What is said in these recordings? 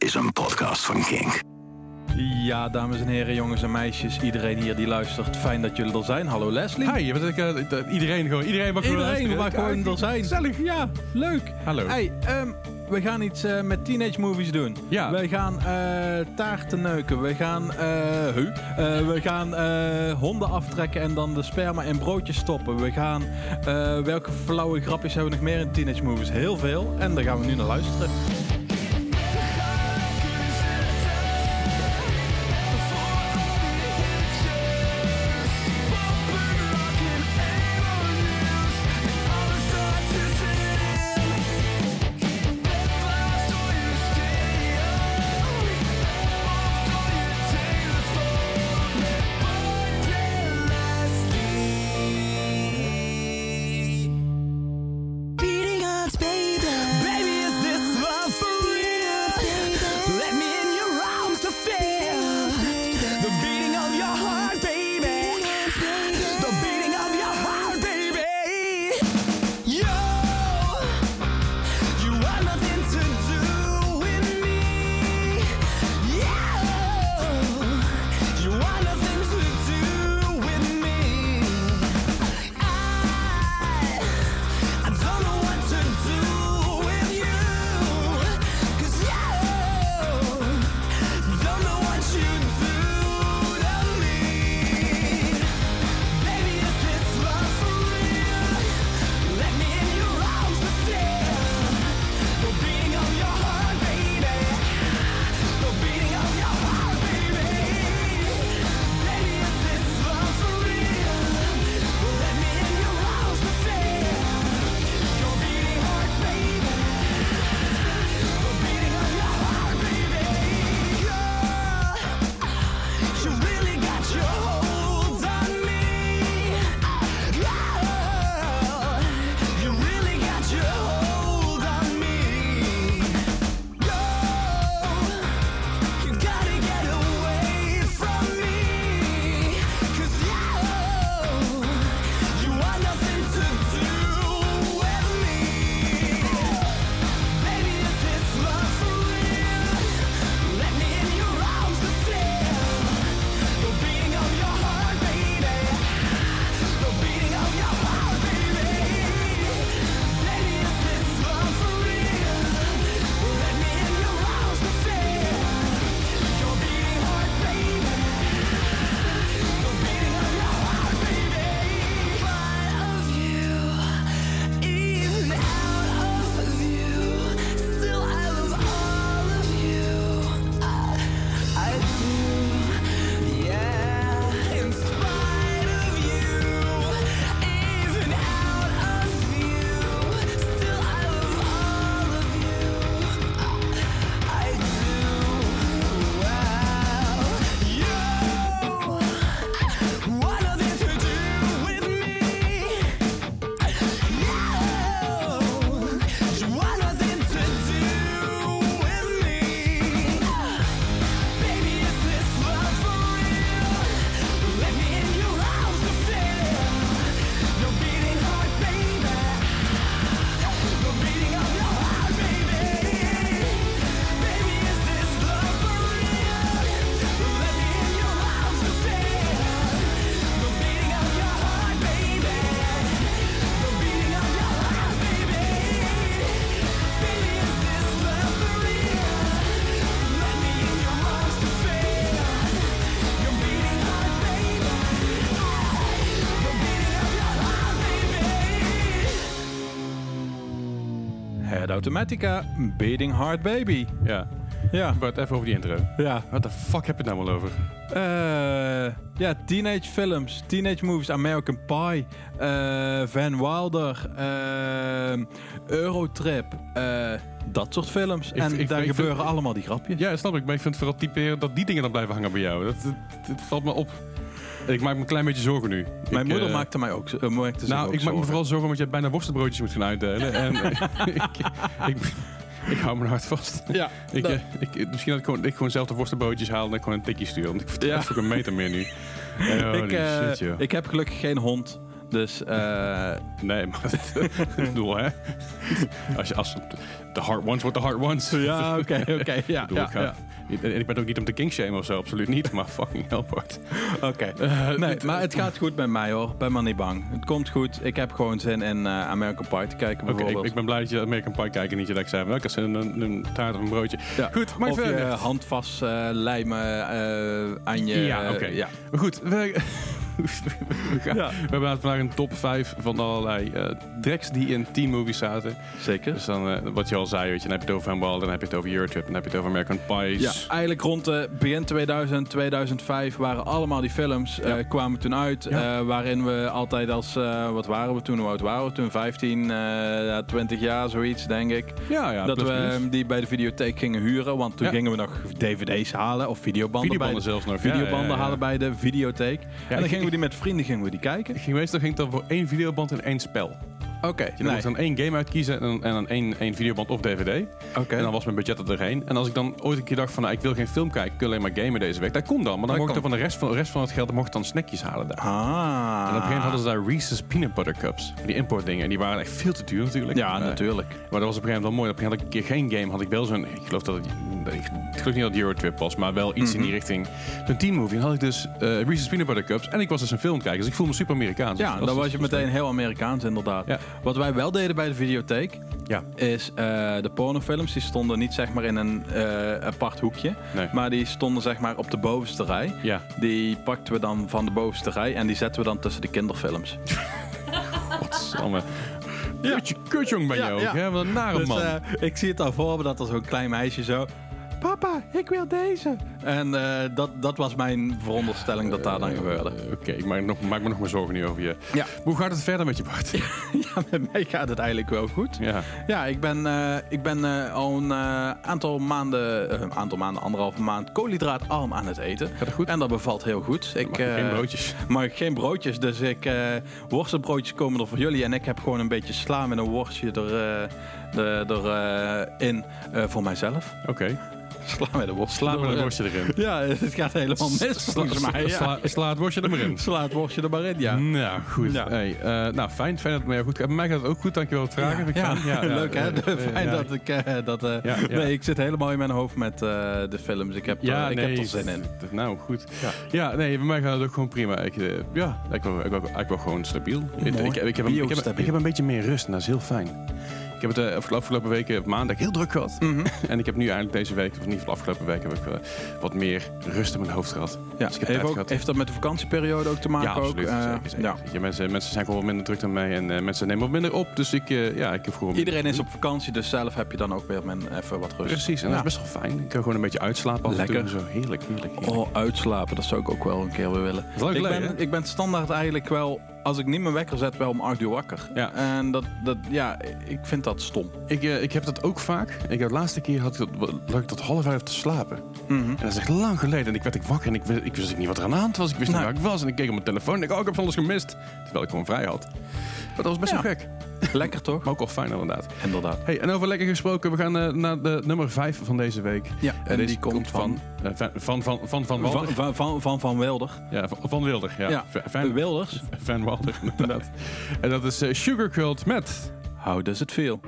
is een podcast van Kink. Ja, dames en heren, jongens en meisjes, iedereen hier die luistert. Fijn dat jullie er zijn. Hallo Leslie. Hi, wat ik, uh, iedereen gewoon, iedereen mag gewoon Iedereen mag gewoon er zijn. Gezellig. Ja, leuk. Hallo. Hey, ehm, we gaan iets uh, met teenage movies doen. Ja. We gaan uh, taarten neuken. We gaan, uh, we gaan honden aftrekken en dan de sperma in broodjes stoppen. We gaan, welke flauwe grapjes hebben we nog meer in teenage movies? Heel veel. En daar gaan we nu naar luisteren. Automatica, Beating Heart Baby. Ja. Ja. Bart, even over die intro. Ja. Wat de fuck heb je het nou wel over? Uh, ja, teenage films, teenage movies, American Pie, uh, Van Wilder, uh, Eurotrip, dat soort films. En ik, daar ik gebeuren allemaal die grapjes. Ja, snap ik. Maar ik vind het vooral typeren dat die dingen dan blijven hangen bij jou. Dat, dat valt me op. Ik maak me een klein beetje zorgen nu. Mijn ik, moeder uh, maakte mij ook, uh, maakte Nou, ook ik maak me vooral zorgen omdat je bijna worstenbroodjes moet gaan uitdelen. en ik, ik, ik, hou mijn hart vast. Ja, ik, uh, ik, misschien dat ik gewoon, ik gewoon zelf de worstenbroodjes haal en ik gewoon een tikje stuur. Want ik vertel Ja. even een meter meer nu. Oh, ik, die eh, shit, joh. ik heb gelukkig geen hond. Dus eh, Nee, maar ik bedoel, hè? Als je als de hard ones wordt de hard ones. ja, oké, oké. ja, Ik bedoel, ja, ik, ga- ja. En ik ben ook niet om te kingshamen of zo, absoluut niet. Maar fucking hell. Oké. Eh, Nee, dit- maar het gaat goed met mij hoor. Ben maar niet bang. Het komt goed. Ik heb gewoon zin in eh, American Pie te kijken Oké, ik, bijvoorbeeld. ik ben blij dat je American Pie kijkt en niet je dat ik zei, welke zin een, een taart of een broodje. Ja. Goed, maar of je verder. hand vast eh, lijmen eh, aan je... Ja, eh, oké. ja. Maar goed, we, we, gaan- Ja. we hebben vandaag een top 5 van allerlei eh tracks die in team movies zaten. Zeker. Dus dan, eh, wat je al zei, weet je, dan heb je het over Van dan heb je het over Eurotrip, dan heb je het over American Pies. Ja, eigenlijk rond de begin 2000, 2005 waren allemaal die films, eh, Ja. kwamen toen uit. Eh, waarin we altijd als, eh, wat waren we toen, hoe oud waren we toen? 15, eh, ja, 20 jaar, zoiets denk ik. ja, ja dat we minus. ehm, die bij de videotheek gingen huren. Want toen gingen we nog dvd's halen of videobanden, Videobanden bij zelfs nog. videobanden halen bij de videotheek. en dan gingen we die met vrienden gingen we die kijken. Ik ging meestal ging het dan voor één videoband en één spel. Oké, Je nee. moest dan één game uitkiezen en dan, en dan één, één videoband of DVD. Oké. En dan was mijn budget er doorheen. En als ik dan ooit een keer dacht van, nou, ik wil geen film kijken, ik wil alleen maar gamen deze week. Dat kon dan, maar dan Dat mocht er van de rest van, de rest van het geld dan mocht ik dan snackjes halen daar. Ah. En op een gegeven moment hadden ze daar Reese's Peanut Butter Cups. Die importdingen. En die waren echt veel te duur natuurlijk. Ja, Eh, natuurlijk. Maar dat was op een gegeven moment wel mooi. Op een gegeven moment had ik een keer geen game. Had ik wel zo'n... Ik geloof dat het... Ik, ik geloof niet dat het Eurotrip was. Maar wel iets Mhm. in die richting. Zo'n team movie. En had ik dus eh Reese's Peanut Butter Cups. En ik was dus een film kijken. Dus ik voel me super Amerikaans. Ja, Dus dan was je meteen heel Amerikaans inderdaad. Ja. Wat wij wel deden bij de videotheek, Ja. is eh, de pornofilms. Die stonden niet zeg maar in een eh, apart hoekje, Nee. maar die stonden zeg maar op de bovenste rij. Ja. Die pakten we dan van de bovenste rij en die zetten we dan tussen de kinderfilms. Godsamme. Kutje, kutjong ben je Ja, ook, ja. hè? Wat een nare Dus man. eh, ik zie het al voor me dat er zo'n klein meisje zo... Papa, ik wil deze. En eh, dat, dat was mijn veronderstelling dat daar dan gebeurde. Eh, Oké, ik maak, nog, maak me nog maar zorgen nu over je. Ja. Hoe gaat het verder met je, Bart? ja, met mij gaat het eigenlijk wel goed. Ja. Ja, ik ben, eh, ik ben eh, al een eh, aantal maanden, eh, een aantal maanden, anderhalve maand koolhydraatarm aan het eten. Gaat het goed? En dat bevalt heel goed. Ik Mag geen eh, broodjes? mag geen broodjes, dus ik eh worstelbroodjes komen er voor jullie en ik heb gewoon een beetje sla met een worstje er, eh, er, er, eh, in eh, voor mijzelf. Oké. Sla met een. Sla een erin. worstje erin. Ja, het gaat helemaal mis volgens mij. Ja. Sla, sla het worstje er maar in. Sla het worstje er maar in, ja. Nou, goed. Ja. Hey, eh, nou, fijn. Fijn dat het jou goed gaat. Bij mij gaat het ook goed. Dankjewel voor het vragen. Ja. Ja, ja, leuk hè? Fijn dat ik eh, dat. eh. Nee, ik zit helemaal in mijn hoofd met de films. Ik heb, Ja, er, ik nee, heb er zin in. Nou, goed. Ja. Nee, bij mij gaat het ook gewoon prima. Ik, ja, ik wil, ik, wil, ik wil gewoon stabiel. Ik, heb een, ik, heb, ik heb een beetje meer rust en dat is heel fijn. Ik heb het de afgelopen weken, maandag, heel druk gehad. Mhm. En ik heb nu eigenlijk deze week, of niet de afgelopen week, heb ik eh, wat meer rust in mijn hoofd gehad. Ja, Dus ik heb heeft, ook, gehad. heeft dat met de vakantieperiode ook te maken? Ja, absoluut. Ook? Eh, zeker, zeker. ja. Mensen, mensen zijn gewoon minder druk dan mij en eh, mensen nemen wat minder op. Dus ik, eh, ja, ik heb gewoon... Iedereen is op vakantie, dus zelf heb je dan ook weer men, even wat rust. Precies, en Ja. dat is best wel fijn. Ik kan gewoon een beetje uitslapen en. Lekker. Zo heerlijk, heerlijk, heerlijk. Oh, uitslapen, dat zou ik ook wel een keer weer willen. is lang Ik geleden, ben, hè? ik ben standaard eigenlijk wel, als ik niet mijn wekker zet, wel om 8 uur wakker. Ja. En dat, dat, ja, ik vind dat stom. Ik, eh, ik heb dat ook vaak. Ik de laatste keer had ik dat, lag ik tot half vijf te slapen. Mhm. En dat is echt lang geleden. En ik werd ik wakker en ik wist, ik wist niet wat er aan de hand was. Ik wist niet waar ik was. En ik keek op mijn telefoon en ik, oh, ik heb van alles gemist. Terwijl ik gewoon vrij had. Dat was best wel gek. Lekker toch? Maar ook wel fijn inderdaad. Inderdaad. Hey, en over lekker gesproken, we gaan eh, naar de nummer 5 van deze week. Ja, En die komt van eh, van, van, van, van, van Walder. van, van, van, van Van Wilder. ja, van, van Wilder. Ja, Ja, Van- Van, Wilders. Van Wilder, inderdaad. en dat is eh, Sugar Cult met... How does it feel?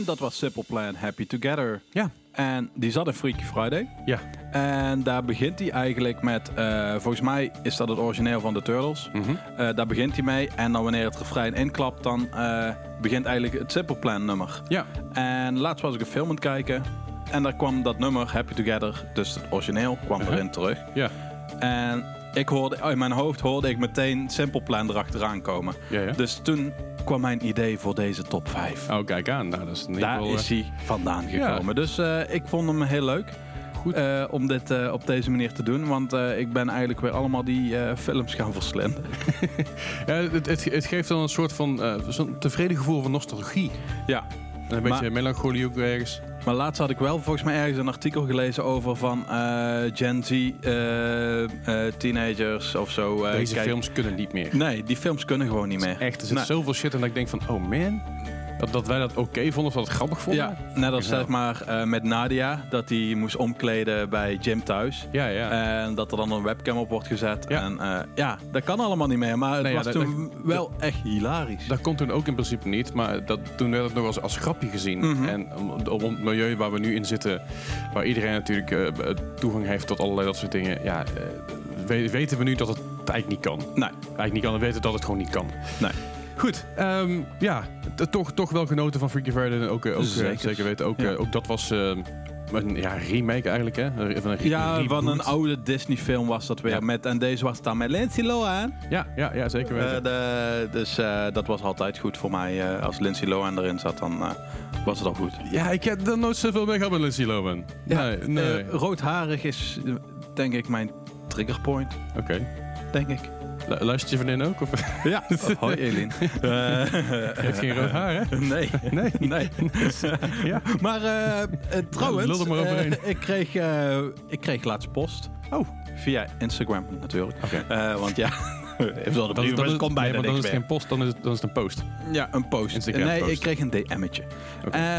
En dat was Simple Plan Happy Together. Ja. En die zat in Freaky Friday. Ja. En daar begint hij eigenlijk met, eh, volgens mij is dat het origineel van de Turtles. Mhm. Eh, daar begint hij mee. En dan wanneer het refrein inklapt, dan eh, begint eigenlijk het Simple Plan nummer. Ja. En laatst was ik een film aan het kijken. En daar kwam dat nummer, Happy Together, dus het origineel, kwam Uh-huh. erin terug. Ja. En ik hoorde, in mijn hoofd hoorde ik meteen Simple Plan erachteraan komen. Ja, ja. Dus toen kwam mijn idee voor deze top 5. Oh, kijk aan. Nou, dat is Daar is hij vandaan ja. gekomen. Dus eh, ik vond hem heel leuk. Goed. eh, om dit eh, op deze manier te doen. Want eh, ik ben eigenlijk weer allemaal die eh, films gaan verslinden. Ja, het, het, het geeft dan een soort van eh, zo'n tevreden gevoel van nostalgie. Ja. En een beetje melancholie ook ergens. Maar laatst had ik wel volgens mij ergens een artikel gelezen over van eh, Gen Z eh, eh, teenagers of zo. Deze kijk- films kunnen niet meer. Nee, die films kunnen gewoon niet meer. Echt, er zit zoveel shit in dat ik denk van, oh man. Dat, dat wij dat oké vonden of dat het grappig vonden. Ja, net als zeg maar eh, met Nadia, dat hij moest omkleden bij Jim thuis. Ja, ja. En dat er dan een webcam op wordt gezet. Ja. En eh, ja, dat kan allemaal niet meer. Maar het Nee, ja, was dat- toen wel echt hilarisch. Dat kon toen ook in principe niet, maar dat, toen werd het nog als, als grapje gezien. Mhm. En om het milieu waar we nu in zitten, waar iedereen natuurlijk eh, toegang heeft tot allerlei dat soort dingen, ja, we- weten we nu dat het eigenlijk niet kan. Nee, Eigenlijk niet kan, we weten dat het gewoon niet kan. nee. Goed, ehm, ja, toch, toch wel genoten van Freaky Friday. Ook, eh, ook eh, Zeker. zeker weten, ook, Ja. eh, ook dat was eh, een ja, remake eigenlijk, hè? Van een Ja, van een oude Disney film was dat weer. Ja. Met, en deze was dan met Lindsay Lohan. Ja, ja, ja zeker weten. De, dus dat was altijd goed voor mij. als Lindsay Lohan erin zat, dan was het al goed. ja, ik heb er nooit zoveel mee gehad met Lindsay Lohan. nee, nee. roodharig is denk ik mijn triggerpoint, Oké. denk ik. Lu- Luistert je vriendin ook? Of? Ja, hoi Elin. Eh, heeft geen rood haar, hè? Nee. Nee. nee. Ja. Maar eh, eh, trouwens, maar eh, ik, kreeg, ik kreeg laatst post. Oh. Via Instagram natuurlijk. Want ja, even zo de is, het komt bijna nee, dan is het geen post, dan is het, dan is het een post. Ja, een post. Instagram nee, post. ik kreeg een DM'tje.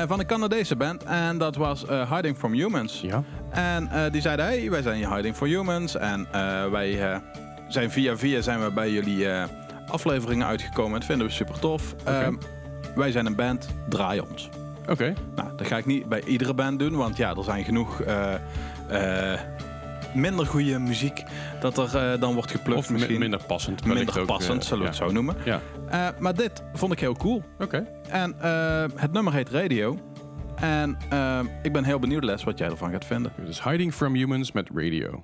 Van een Canadese band. En dat was Hiding from Humans. Ja. En die zeiden, hey, wij zijn hier Hiding for Humans. En wij zijn via via zijn we bij jullie eh, afleveringen uitgekomen. Dat vinden we super tof. Ehm, wij zijn een band, draai ons. Oké. Nou, dat ga ik niet bij iedere band doen, want ja, er zijn genoeg eh, eh, minder goede muziek dat er dan wordt geplukt. Of misschien. minder passend. Minder passend, ook, zullen we het zo noemen. Ja. maar dit vond ik heel cool. Oké. En het nummer heet Radio. En ik ben heel benieuwd, Les, wat jij ervan gaat vinden. Dit is Hiding from Humans met Radio.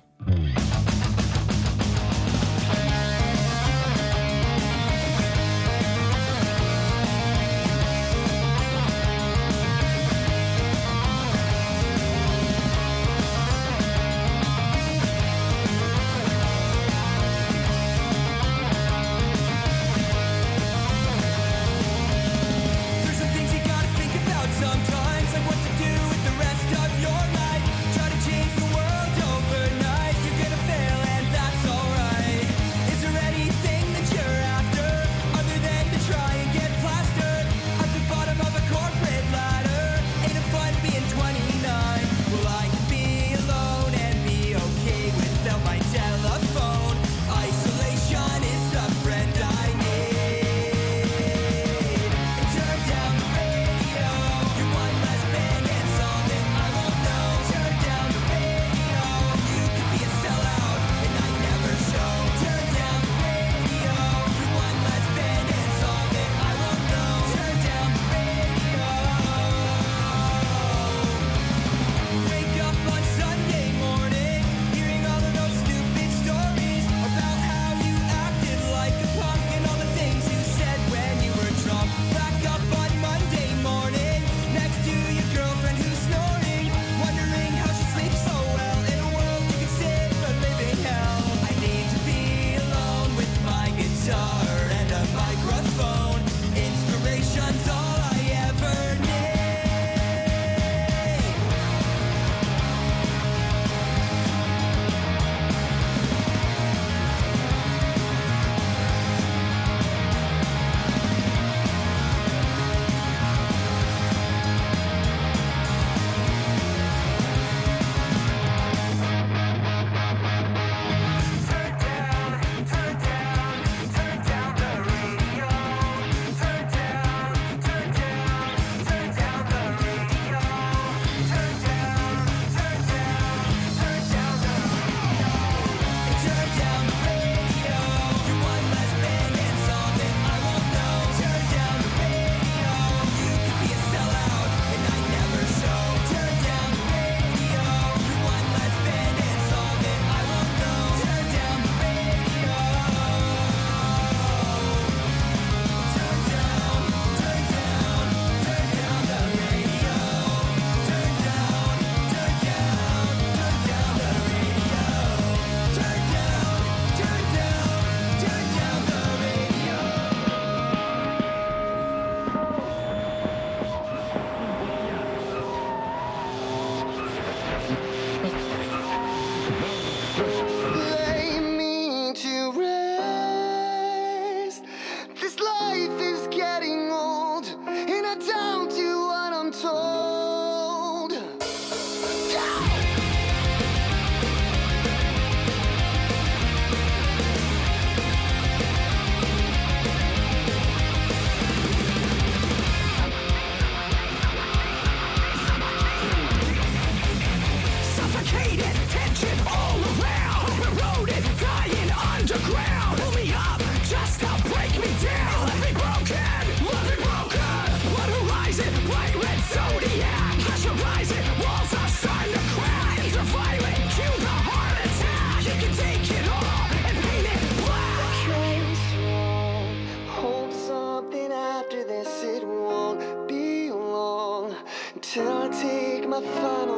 a final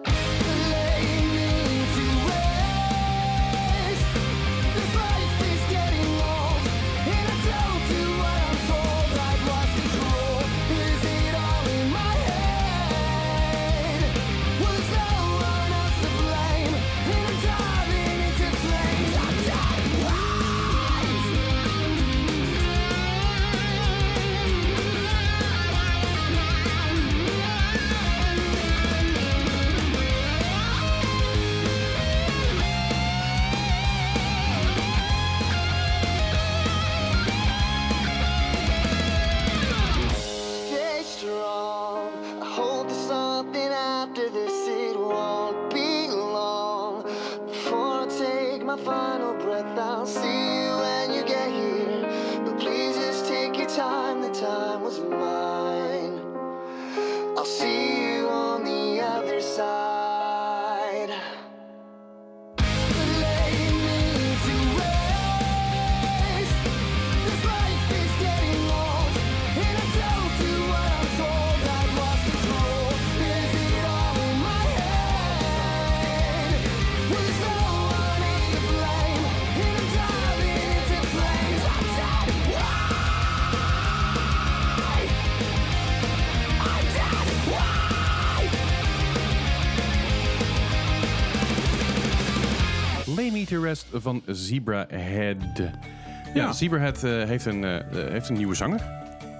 Me to Rest van Zebra Head. Ja, Ja. Zebra Head eh, heeft, een, eh, heeft een nieuwe zanger.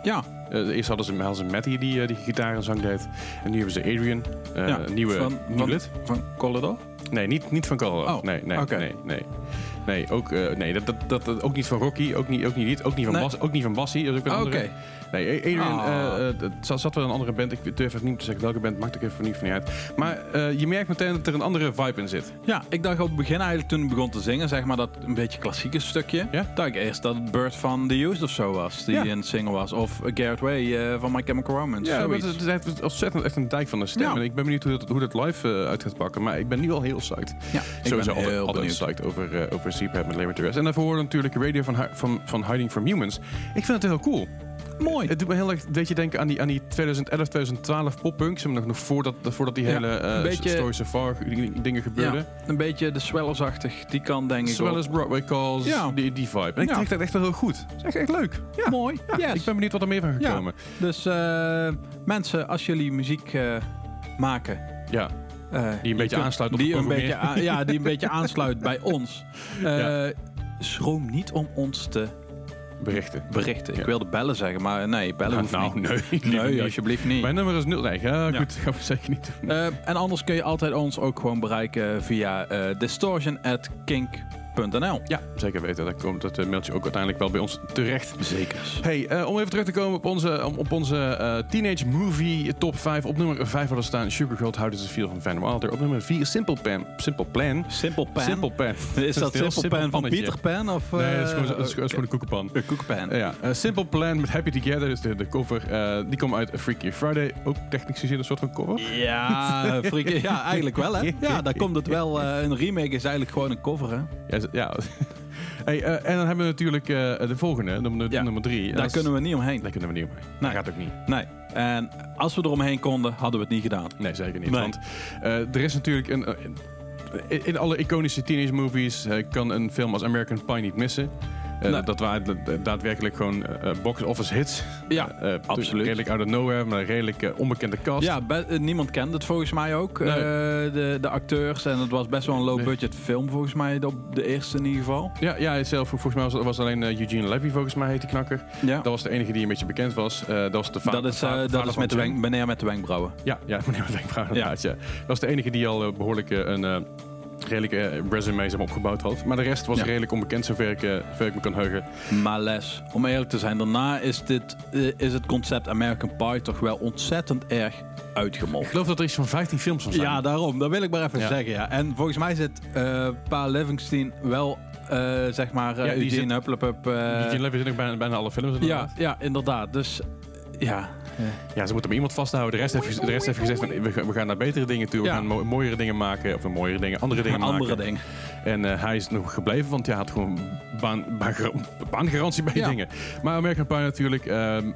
Ja, eerst hadden ze, hadden ze Matty die, die gitaar en zang deed. En nu hebben ze Adrian, ja. nieuwe, van, nieuw van, lid. van Colorado? Nee, niet, niet van Colorado. Oh, nee, nee, oké. nee, nee. Nee, ook, nee dat, dat, dat, ook niet van Rocky, ook niet, ook niet, dit, ook niet van, Nee. Bas, ook niet van Bassie. Ook een Oké. andere. Nee, Adrian Ah. eh, eh, zat, zat wel in een andere band. Ik durf even niet te zeggen welke band, maakt ook even niet van niet uit. Maar eh, je merkt meteen dat er een andere vibe in zit. Ja, ik dacht op het begin eigenlijk toen ik begon te zingen, zeg maar dat een beetje klassieke stukje. Ja? Dacht ik eerst dat het Bird van The Used of zo was, die Ja. een single was. Of Garrett Way van My Chemical Romance. Ja, het, het heeft ontzettend echt een dijk van een stem. Ja. En ik ben benieuwd hoe dat, hoe dat live uit gaat pakken. Maar ik ben nu al heel psyched. ja, ik Sowieso ben altijd, heel altijd psyched over, over Zeephead met Labor to Rest. En daarvoor natuurlijk Radio van, van, van Hiding from Humans. Ik vind het heel cool. Mooi. Het doet me heel erg een beetje denken aan die, aan die 2011, 2012 poppunk. Zeg maar, nog, nog voordat, voordat die Ja, hele een eh beetje- Story so Far dingen gebeurden. Ja, een beetje de Swellers-achtig, die kan denk ik ook. als Broadway Calls, Ja. die, die vibe. En ik trek dat echt wel heel goed. Dat is echt, echt leuk. Ja. Mooi, yes. Ik ben benieuwd wat er meer van gaat komen. Dus eh, mensen, als jullie muziek eh, maken... Ja. Die een beetje je- aansluit op die een beetje Ja, die een beetje aansluit bij ons. Schroom niet om ons te Berichten. berichten. Ja. Ik wilde bellen zeggen, maar nee, bellen hoeft nou, niet. nee, Nee, niet. alsjeblieft niet. Mijn nummer is 09. Ja, Ja. goed. Gaan we zeker niet doen. Eh, en anders kun je altijd ons ook gewoon bereiken via eh Ja, zeker weten. Dan komt het eh, mailtje ook uiteindelijk wel bij ons terecht. Zeker. Hey, eh, om even terug te komen op onze, op onze eh, Teenage Movie Top 5. Op nummer 5 hadden staan Sugarcoat, How Does It Feel van Van Wilder. Op nummer 4 Simple Plan. Simple Plan. Simple Pan. Simple Pan. Is dat Simple Pan van. Peter Pan? Of, Nee, dat is gewoon, dat is, dat is gewoon een koekenpan. Een koekpan. Ja, Simple Plan met Happy Together is de, de cover. Die komt uit Freaky Friday. Ook technisch gezien een soort van cover. Ja, freaky, ja, eigenlijk wel hè. Ja, daar komt het wel. een remake is eigenlijk gewoon een cover hè. Ja. Ja. hey, eh, en dan hebben we natuurlijk eh, de volgende, nummer, Ja. nummer drie. Daar kunnen we niet omheen. Daar kunnen we niet omheen. Nee. Dat gaat ook niet. Nee. En als we er omheen konden, hadden we het niet gedaan. Nee, zeker niet. Nee. Want eh, er is natuurlijk een... in, alle iconische teenage movies kan een film als American Pie niet missen. Eh, Nee. Dat waren da- da- daadwerkelijk gewoon eh, box office hits. Ja, Eh, absoluut. Redelijk out of nowhere, maar een redelijk eh, onbekende cast. Ja, eh, niemand kende het volgens mij ook. Nee. eh, de, de acteurs. En het was best wel een low budget film volgens mij. Op de eerste in ieder geval. Ja, ja zelf, volgens mij was, was alleen eh, Eugene Levy, volgens mij heet die knakker. Ja. Dat was de enige die een beetje bekend was. Eh, dat was de va- Dat is, eh, va- dat vader is met de meneer met de wenkbrauwen. Ja, ja, meneer met wenkbrauwen inderdaad, ja. Dat was de enige die al eh, behoorlijk eh, een eh, redelijke eh, resume zeg maar, opgebouwd had. Maar de rest was Ja. redelijk onbekend, zover ik, eh, zover ik me kan heugen. Maar les, om eerlijk te zijn, daarna is, dit, eh, is het concept American Pie toch wel ontzettend erg Ik uitgemold. geloof dat er iets van 15 films van zijn. Ja, daarom. Dat wil ik maar even Ja. zeggen. Ja. En volgens mij zit eh Pa Livingston wel, eh, zeg maar, uh, Ja, die Eugene Hupplepup. eh, Eugene Levy zit ook bijna, bijna alle films inderdaad. ja, ja, inderdaad. Dus ja, Ja, ze moeten maar iemand vasthouden. De rest heeft, de rest heeft gezegd, van, we, gaan- naar betere dingen toe. We Ja. gaan mo- mooiere dingen maken. Of mooiere dingen, andere dingen andere maken. ding. En eh, hij is nog gebleven, want hij had gewoon baan, baan, baangarantie bij Ja. dingen. Maar American Pie natuurlijk. ehm,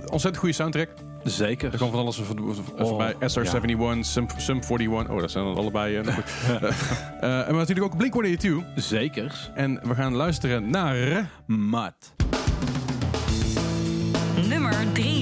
ontzettend goede soundtrack. Zeker. Er kwam van alles voor- voor- voor- Oh, voorbij. SR71, Sum, Sum 41. Oh, dat zijn dan allebei. eh. Eh, en natuurlijk ook Blink-182. Zeker. En we gaan luisteren naar... Mat. Nummer 3.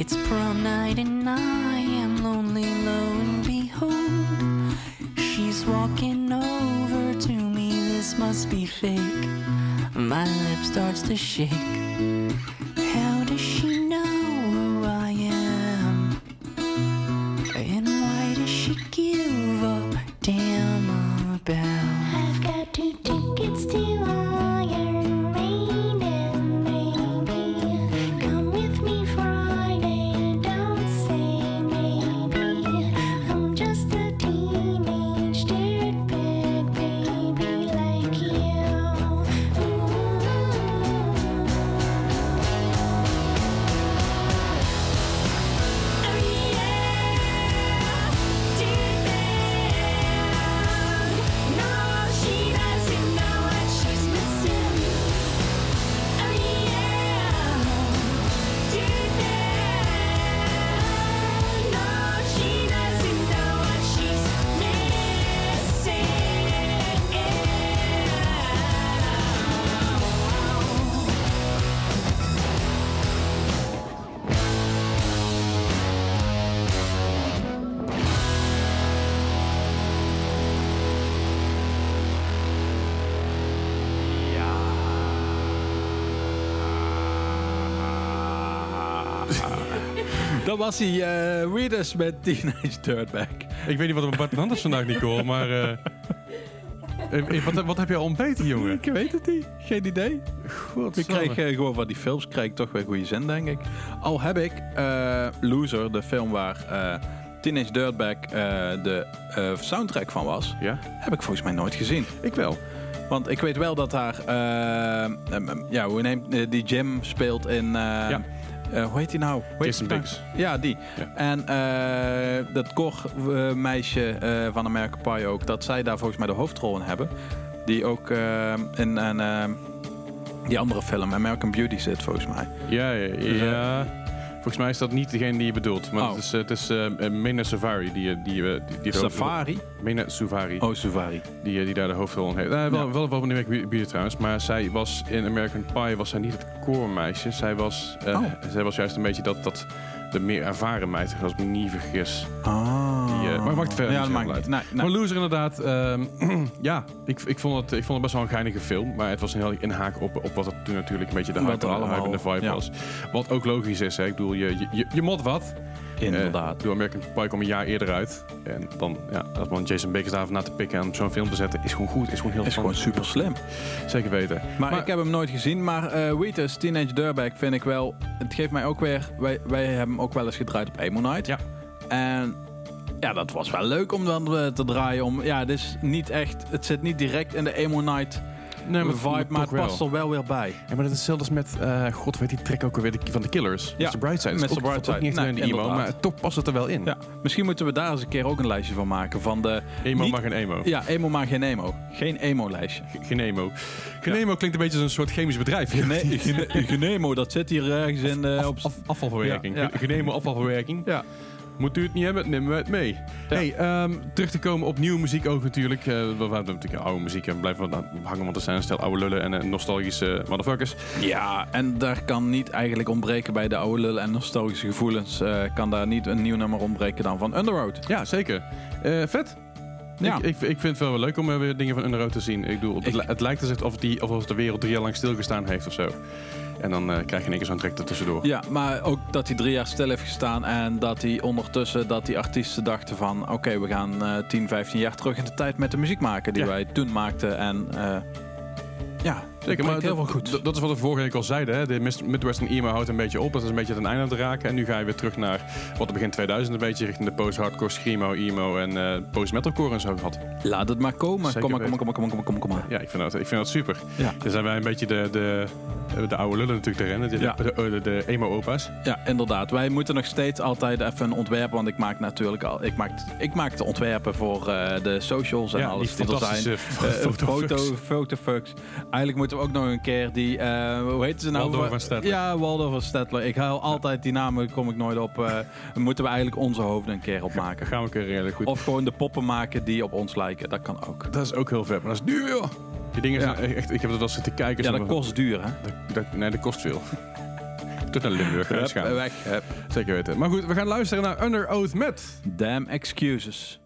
It's prom night and I am lonely, lo and behold. She's walking over to me, this must be fake. My lip starts to shake. How does she was hij, eh Readers met Teenage Dirtbag. Ik weet niet wat er met Bart anders vandaag, Nicole, maar... eh, eh, wat, wat heb je al ontbeten, jongen? Ik weet het niet, geen idee. Goed, Ik kreeg eh, gewoon van die films ik toch weer goede zin, denk ik. Al heb ik eh, Loser, de film waar eh, Teenage Dirtbag eh, de eh, soundtrack van was, Ja? heb ik volgens mij nooit gezien. Ik wel. Want ik weet wel dat daar, ja, hoe neemt die Jim speelt in, eh, Ja. Eh, hoe heet die nou? Hoe Jason? Biggs. Ja, die. Ja. En eh, dat Cor-meisje eh, van American Pie ook, dat zij daar volgens mij de hoofdrol in hebben. Die ook in een, die andere film, American Beauty, zit volgens mij. Ja, ja, ja. Volgens mij is dat niet degene die je bedoelt. Maar Oh. het is, eh, het is eh, Mena Savari die, eh, die, eh, die, die de Safari? Mena Suvari. Oh, Suvari. Die, die daar de hoofdrol in heeft. Wel, Ja. wel, wel een Beauty trouwens. Maar zij was in American Pie was zij niet het koormeisje. Zij was, Oh. zij was juist een beetje dat, dat de meer ervaren meid, als ik me niet vergis. Ah. Die, eh, maar maakt verder ja, niet maakt uit. Nee, nee. Maar Loser inderdaad, ehm, ja, ik, ik, vond het, ik vond het best wel een geinige film. Maar het was een heel inhaak op, op wat het toen natuurlijk een beetje de hype, en de, vibe ja. was. Wat ook logisch is, hè. ik bedoel, je, je, je, je mod wat. Inderdaad. Eh, door American Pie kwam een jaar eerder uit. En dan, ja, dat man Jason Baker's daarvan na te pikken en zo'n film te zetten, is gewoon goed. Is gewoon heel is gewoon super slim. Zeker weten. Maar, ik heb hem nooit gezien. Maar eh Wheatus, Teenage Dirtbag, vind ik wel... Het geeft mij ook weer... Wij, wij hebben hem ook wel eens gedraaid op Emo Night. Ja. En ja, dat was wel leuk om dan eh, te draaien. Om, ja, het is niet echt... Het zit niet direct in de Emo Night nee, vibe, maar het past er wel weer bij. Ja, maar dat is hetzelfde als met, eh, god weet die track ook alweer, die van de Killers. Ja, Mr. Brightside. Mr. Ook, Brightside. Ook niet Nee, een emo, maar toch past het er wel in. Ja, misschien moeten we daar eens een keer ook een lijstje van maken. Van de... Emo Niet- maar geen emo. Ja, emo maar geen emo. Geen emo-lijstje. Geen emo. Geen emo klinkt een beetje als een soort chemisch bedrijf. Gene- gene- Genemo, dat zit hier ergens in. Op... Af- afvalverwerking. Genemo afvalverwerking. Ja. Moet u het niet hebben, nemen we het mee. Hey, ehm, terug te komen op nieuwe muziek ook natuurlijk. Eh, we hebben natuurlijk oude muziek en blijven we dan hangen, want er zijn een stel oude lullen en eh, nostalgische motherfuckers. Ja, en daar kan niet eigenlijk ontbreken bij de oude lullen en nostalgische gevoelens. eh, kan daar niet een nieuw nummer ontbreken dan van Underroad. Ja, zeker. Vet. Ja. Ik, ik, ik vind het wel leuk om weer dingen van Underoad te zien. Ik bedoel, het, het lijkt alsof, die, alsof de wereld drie jaar lang stilgestaan heeft of zo. En dan eh, krijg je in één keer zo'n er tussendoor. Ja, maar ook dat hij drie jaar stil heeft gestaan en dat hij ondertussen dat die artiesten dachten van oké, we gaan eh 10, 15 jaar terug in de tijd met de muziek maken die Ja. wij toen maakten. En eh, ja, Zeker, maar heel veel goed. dat- dat is wat we vorige week al zeiden. Hè? De Mid- Midwestern emo houdt een beetje op. Dat is een beetje ten einde aan het raken. En nu ga je weer terug naar wat er begin 2000 een beetje richting de post-hardcore, screamo, emo en eh post-metalcore en zo had. Laat het maar komen. Kom maar, kom maar, kom maar, kom maar, kom maar, kom maar. Ja, ik vind dat, ik vind dat super. Ja. Dan zijn wij een beetje de, de, de oude lullen natuurlijk erin. De, Ja. de, de, de emo-opa's. Ja, inderdaad. Wij moeten nog steeds altijd even een ontwerp, want ik maak natuurlijk al, ik maak, ik maak de ontwerpen voor eh, de socials en Ja, alles die die, er zijn. fantastische Eh, foto, fotofucks. Eigenlijk moeten we ook nog een keer die, eh, hoe heet ze nou? Waldorf en Stedtler. Ja, Waldorf en Stedtler. Ik haal altijd die namen, kom ik nooit op. eh, moeten we eigenlijk onze hoofden een keer opmaken. Gaan we een keer redelijk goed. Of gewoon de poppen maken die op ons lijken. Dat kan ook. Dat is ook heel vet, maar dat is duur, joh. Die dingen Ja. zijn echt, ik heb er wel zitten kijken. Ja, dat kost duur, hè? dat, dat- nee, dat kost veel. Tot naar Limburg. Hup, gaan. weg. Hup. Zeker weten. Maar goed, we gaan luisteren naar Under Oath met... Damn excuses.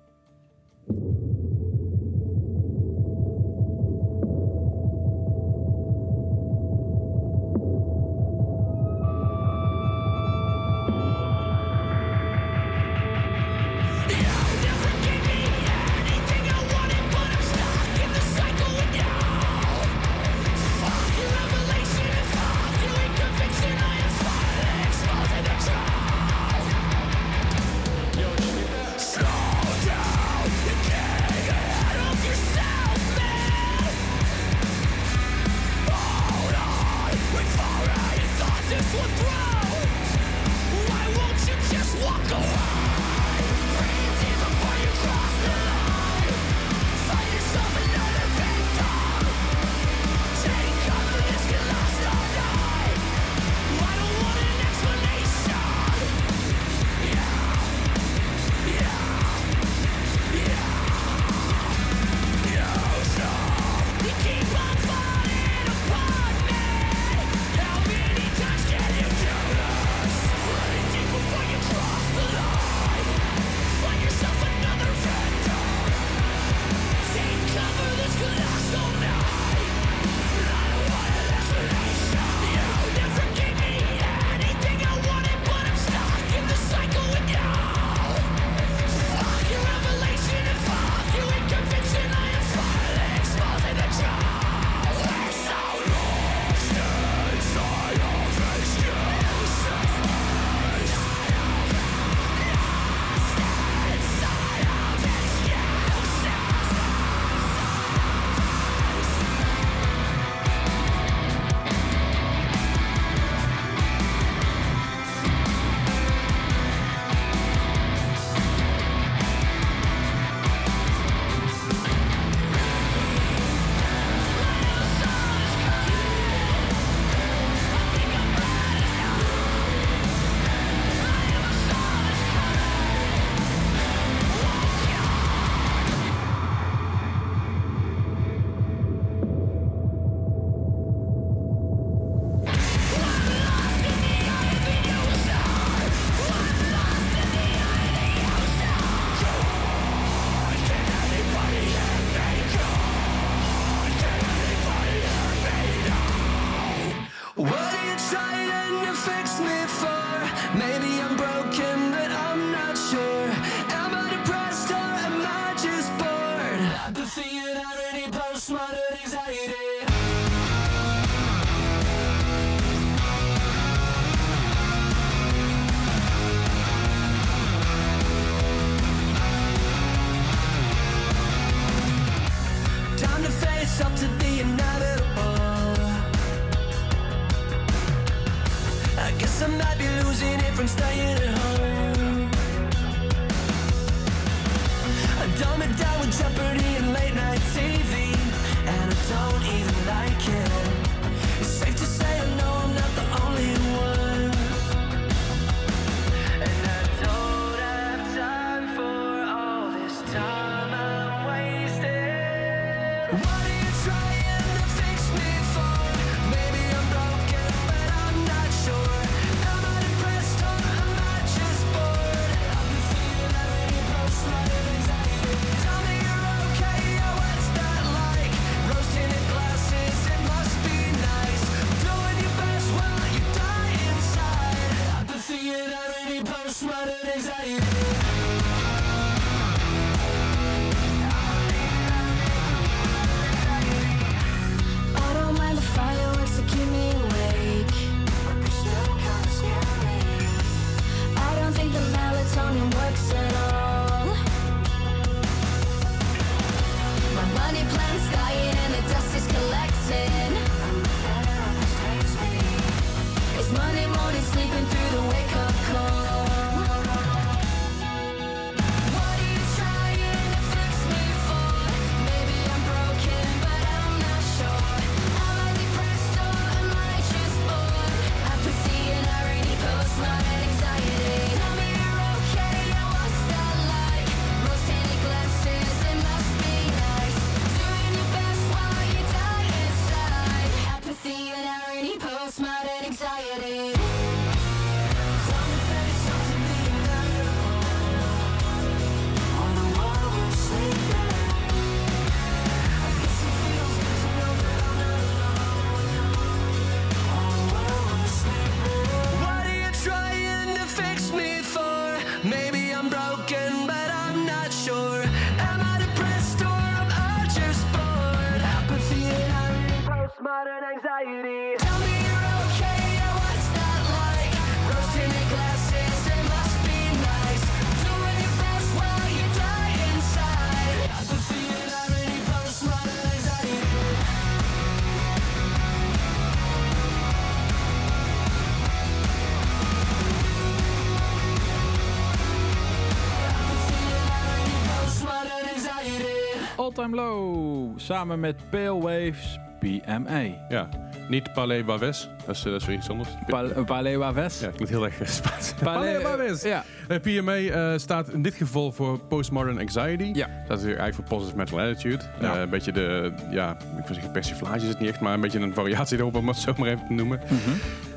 Time Low. Samen met Pale Waves PMA. Ja, niet Palais. Dat is, eh, dat is weer iets anders. Pal- Palais Waves. Ja, klinkt heel erg eh, Spaans. Palais- Baves. Ja. Eh, PMA staat in dit geval voor Postmodern Anxiety. Ja. Dat is eigenlijk voor Positive Mental Attitude. Ja. Een beetje de, ja, ik wil zeggen persiflage is het niet echt, maar een beetje een variatie erop, om het zo maar even te noemen.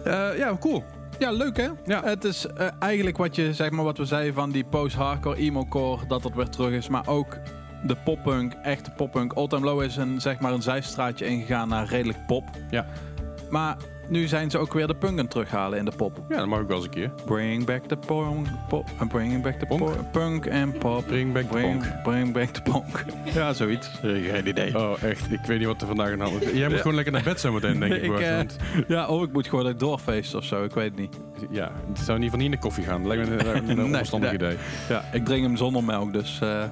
Eh, ja, cool. Ja, leuk hè? Ja. Het is eigenlijk wat, je, zeg maar, wat we zeiden van die post-hardcore, emo-core, dat dat weer terug is. Maar ook de poppunk, echte poppunk. All Time Low is een, zeg maar, een zijstraatje ingegaan naar redelijk pop. Ja. Maar nu zijn ze ook weer de punk aan het terughalen in de pop. Ja, dat mag ik wel eens een keer. Bring back the punk, pop, uh, bring back the Punk? po- punk and pop. Bring back the punk. Bring back the punk. ja, zoiets. Geen idee. Oh, echt. Ik weet niet wat er vandaag aan de hand is. Jij moet gewoon lekker naar bed zometeen, denk ik. Ik, eh, ja, oh, ik moet gewoon dat doorfeesten of zo. Ik weet het niet. ja, het zou in ieder geval niet in de koffie gaan. Lijkt me een, een, een Nee, onverstandig nee. idee. Ja, ik drink hem zonder melk, dus... eh,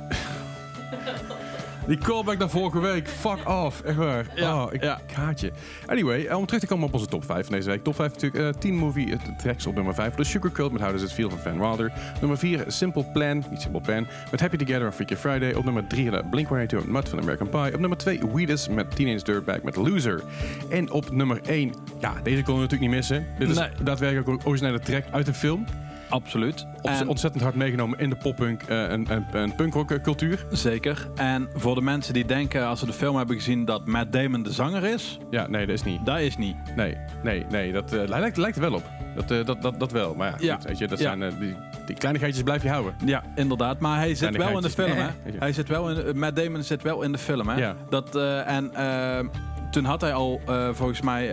Die callback naar vorige week. Fuck off. Echt waar. Ja, oh, ik, ja. ik haat je. Anyway, eh, om terug te komen op onze top 5 van deze week. Top 5 natuurlijk. eh 10 movie eh, tracks op nummer 5. De Sugar Cult met How Does It Feel van Van Wilder. Nummer 4 Simple Plan. Niet Simple Plan. Met Happy Together en Freaky Friday. Op nummer 3 Blink-182 met Mud van American Pie. Op nummer 2 Weedus met Teenage Dirtbag met Loser. En op nummer 1, ja, deze kon we natuurlijk niet missen. Dit is Nee. daadwerkelijk een originele track uit een film. Absoluut. Ont- En- Ontzettend hard meegenomen in de poppunk eh, en, en, en punkrock eh, cultuur. Zeker. En voor de mensen die denken als ze de film hebben gezien dat Matt Damon de zanger is, Ja, nee, dat is niet. dat is niet. Nee, nee, nee. Dat eh, lijkt, lijkt er wel op. Dat, eh, dat, dat, dat wel. Maar ja, Ja. goed, weet je, dat Ja. zijn, die, die kleinigheidjes blijf je houden. Ja, inderdaad. Maar hij zit wel in de film, hè? Eh, Hij zit wel in, Matt Damon zit wel in de film, hè? Ja. Dat, en toen had hij al, volgens mij,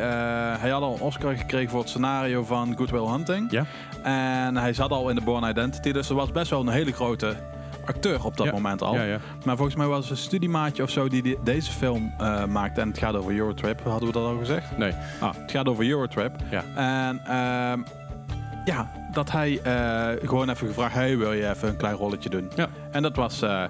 hij had al een Oscar gekregen voor het scenario van Good Will Hunting. Ja. En hij zat al in de Born Identity, dus er was best wel een hele grote acteur op dat Ja. moment al. Ja, ja. Maar volgens mij was het een studiemaatje of zo die, die deze film eh, maakte. En het gaat over Eurotrip, hadden we dat al gezegd? Nee. Ah, het gaat over Eurotrip. Ja. En ehm, ja, dat hij eh, gewoon even gevraagd, hey, wil je even een klein rolletje doen? Ja. En dat was eh,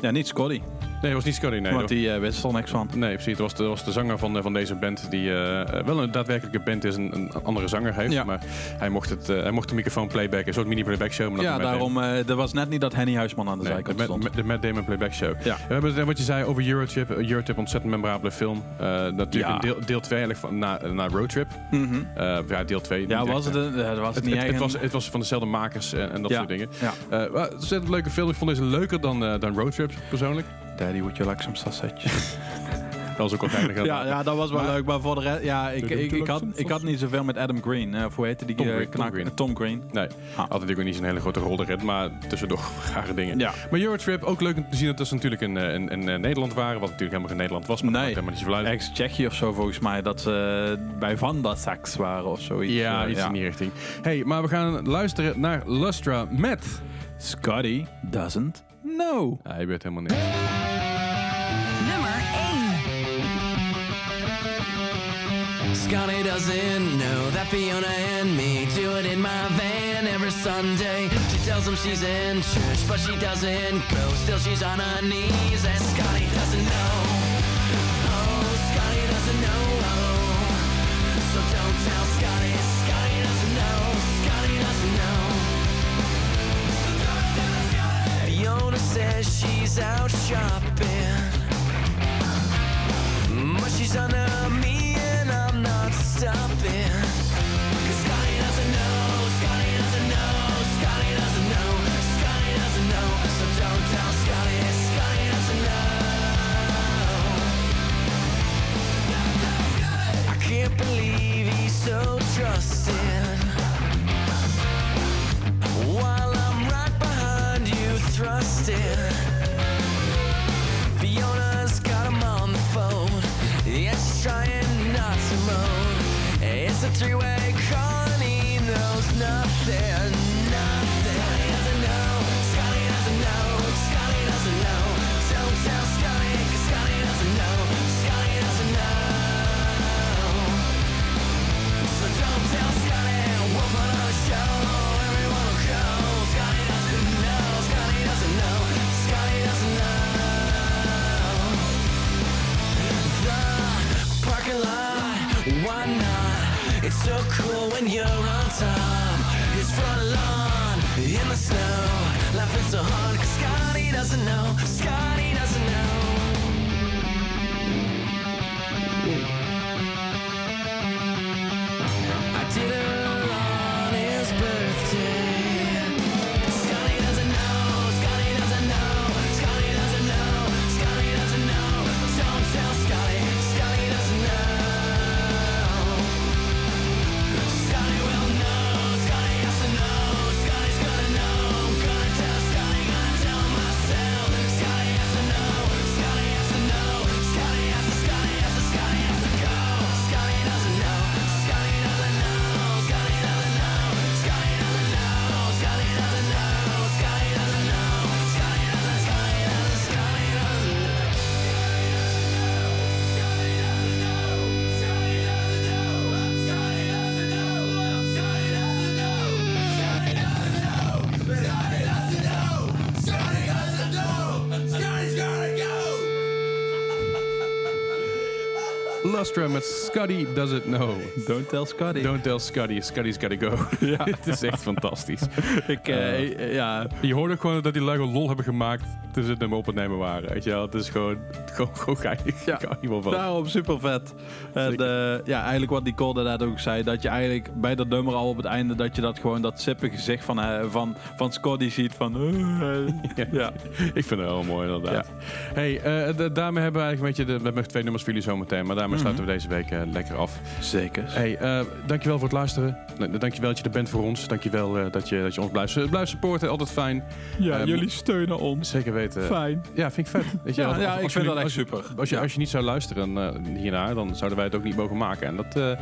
ja, niet Scotty, Nee, dat was niet Scotty. Nee, want die eh, wist er niks van. nee precies. Dat was de, was de zanger van, eh, van deze band. Die eh, wel een daadwerkelijke band is. Een, een andere zanger heeft. Ja. Maar hij mocht, het, hij mocht de microfoon playbacken. Een soort mini-playback show. Maar Ja, met daarom, er was net niet dat Henny Huisman aan de Nee, zijkant stond. Matt- de Matt Damon Playback Show. Ja. We hebben het, wat je zei over Eurotrip. Eurotrip, ontzettend memorabele film. Natuurlijk Ja. deel, deel 2 eigenlijk van, na, na Roadtrip. Mhm. Ja, deel 2. Ja, was het, was Het, niet het, het was, het was van dezelfde makers en, en dat Ja. soort dingen. Ja. Het ontzettend leuke film. Ik vond deze leuker dan, dan Roadtrip, persoonlijk. Daddy, would you like some sausage? Dat was ook wel geinig. ja, ja, dat was wel Maar- leuk. Maar voor de rest, ja, ik, ik, ik, had, ik had niet zoveel met Adam Green. Eh, of hoe heette die Tom eh, Green, Tom knak- Green. Tom Green. Nee, Ah. had natuurlijk ook niet zo'n hele grote rol erin, maar tussendoor rare dingen. Ja. Maar Eurotrip, ook leuk om te zien dat ze natuurlijk in, eh, in, in, eh, Nederland waren, wat natuurlijk helemaal geen Nederland was, maar Nee. helemaal niet zoveel. Ex-Tsjechië of zo volgens mij. Dat ze bij Vanda Sax waren of zoiets. Ja, iets in die richting. hey, maar we gaan luisteren naar Lustra met... Scotty doesn't know. Hij weet helemaal niks. Nummer 1. Scotty doesn't know that Fiona and me do it in my van every Sunday. She tells him she's in church, but she doesn't go. Still, she's on her knees, and Scotty doesn't know. Oh, Scotty doesn't know. So don't tell Scotty. Scotty Fiona says she's out shopping. But she's on a and Met Scuddy Does It Know. Don't tell Scotty. Don't tell Scuddy, Scuddy's gotta go. Ja. Het is echt fantastisch. Ik, eh, eh, ja, Je hoorde ook gewoon dat die gewoon lol hebben gemaakt toen ze het nummer op het nemen waren. Weet je wel? Het is gewoon, gewoon, gewoon geinig. Ja. Niet van. Daarom super vet. En, eh, ja, eigenlijk wat Nicole daarnet ook zei, dat je eigenlijk bij dat nummer al op het einde, dat je dat gewoon dat sippe gezicht van, eh, van, van Scotty ziet van... eh, ja. Ik vind het wel mooi inderdaad. Hey, eh, daarmee hebben we eigenlijk een beetje... De, we hebben twee nummers voor jullie zometeen. Maar daarmee sluiten we deze week eh, lekker af. Zeker. Hey, eh, dankjewel voor het luisteren. Nou, Dankjewel dat je er bent voor ons. Dankjewel uh, dat, je, dat je ons blijft, blijft supporten. Altijd fijn. Ja, Ehm, jullie steunen ons. Zeker weten. Fijn. Ja, vind ik vet. Weet je, Ja, wel, ja, als- ik als vind dat echt super. Als je, als je niet zou luisteren eh, hiernaar, dan zouden wij het ook niet mogen maken. En dat eh,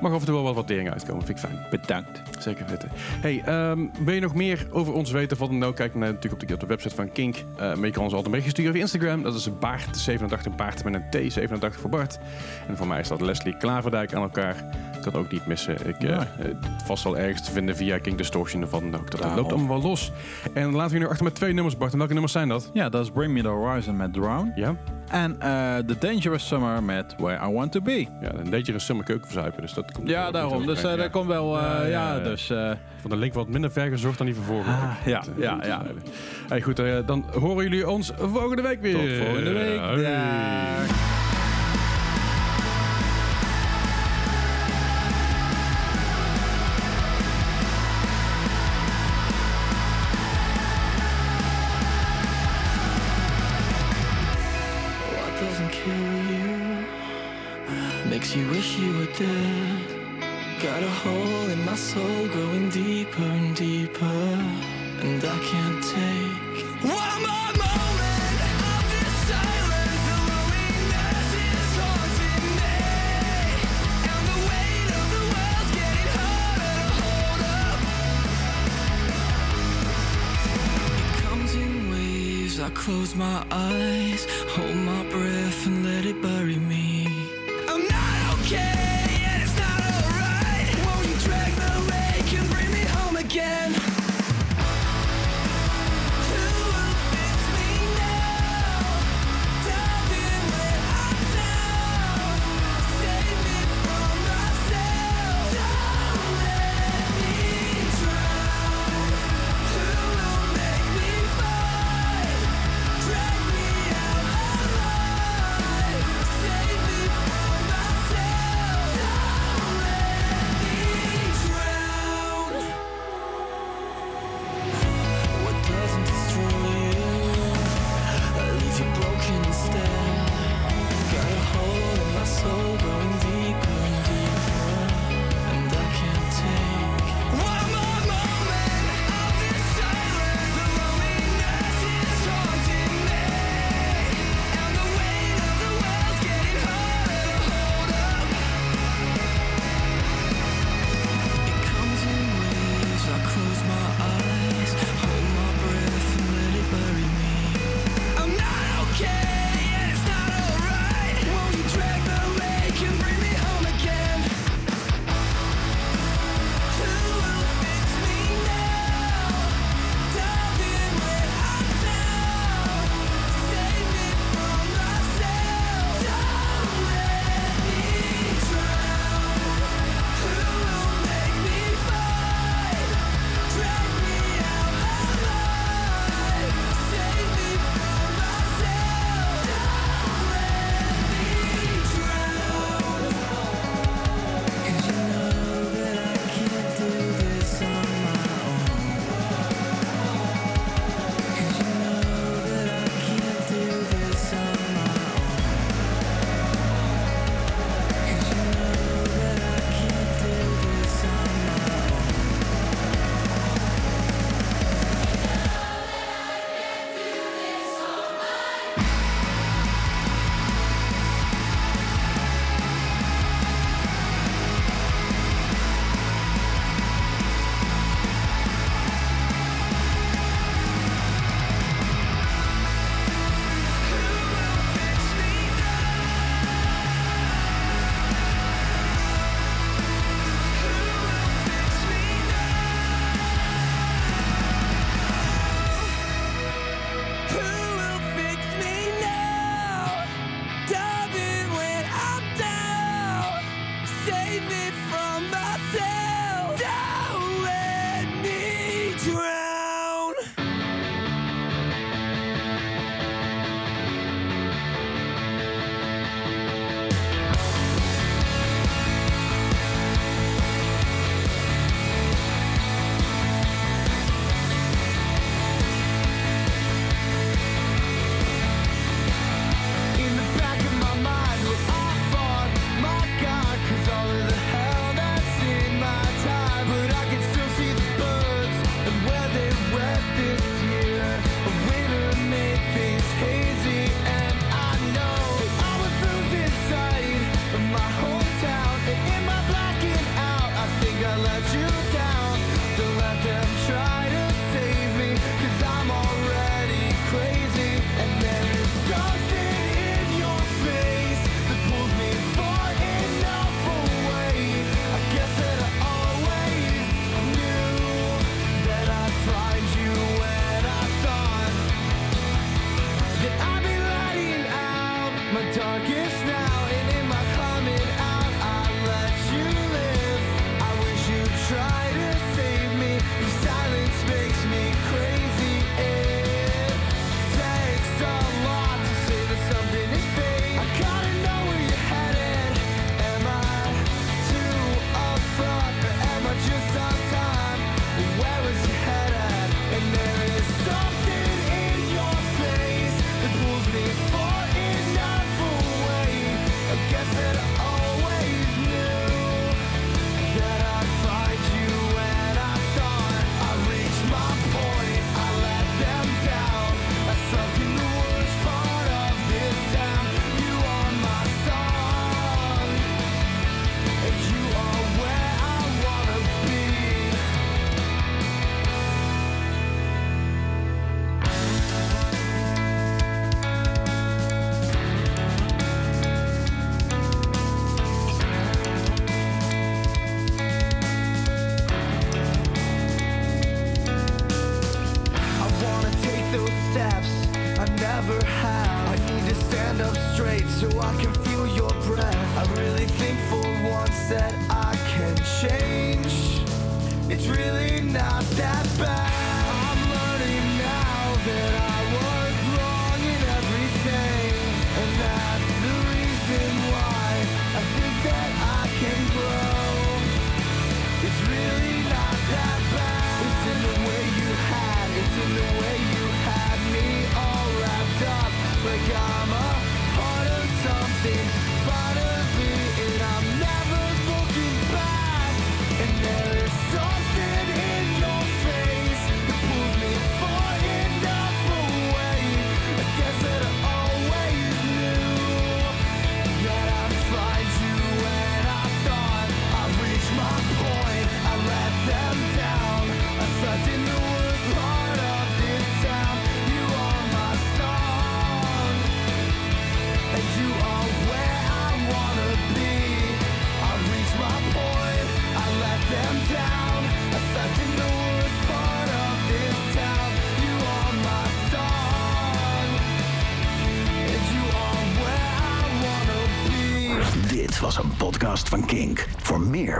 mag af en toe wel wat waardering uitkomen. Vind ik fijn. Bedankt. Zeker weten. Hey, ehm, wil je nog meer over ons weten? Wat dan ook, kijk naar, natuurlijk op de, op de website van Kink. Eh, maar je kan ons altijd een berichtje sturen via Instagram. Dat is Baart87, Baart met een T, 87 voor Bart. En voor mij is dat Leslie Klaverdijk aan elkaar. Kan ook niet missen. Ik, eh, Ja. eh, vast wel ergens te vinden via Kink Distortion of wat dan ook. Dat loopt allemaal wel los. En laten we nu achter met twee nummers, Bart. En welke nummers zijn dat? Ja, dat is Bring Me The Horizon met Drown. Ja? En eh The Dangerous Summer met Where I Want To Be. Ja, een beetje een summer keukenverzuipen. Dus dat komt Ja, daarom. Dus eh, mee, dat komt wel... eh, Ja, dus... eh, Van de link wat minder ver gezocht dan die van vorige week. Ah, ja, eh, ja, ja. Hey, goed, eh, dan horen jullie ons volgende week weer. Tot volgende week. Dag.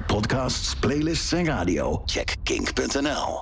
Podcasts, playlists en radio, check kink.nl.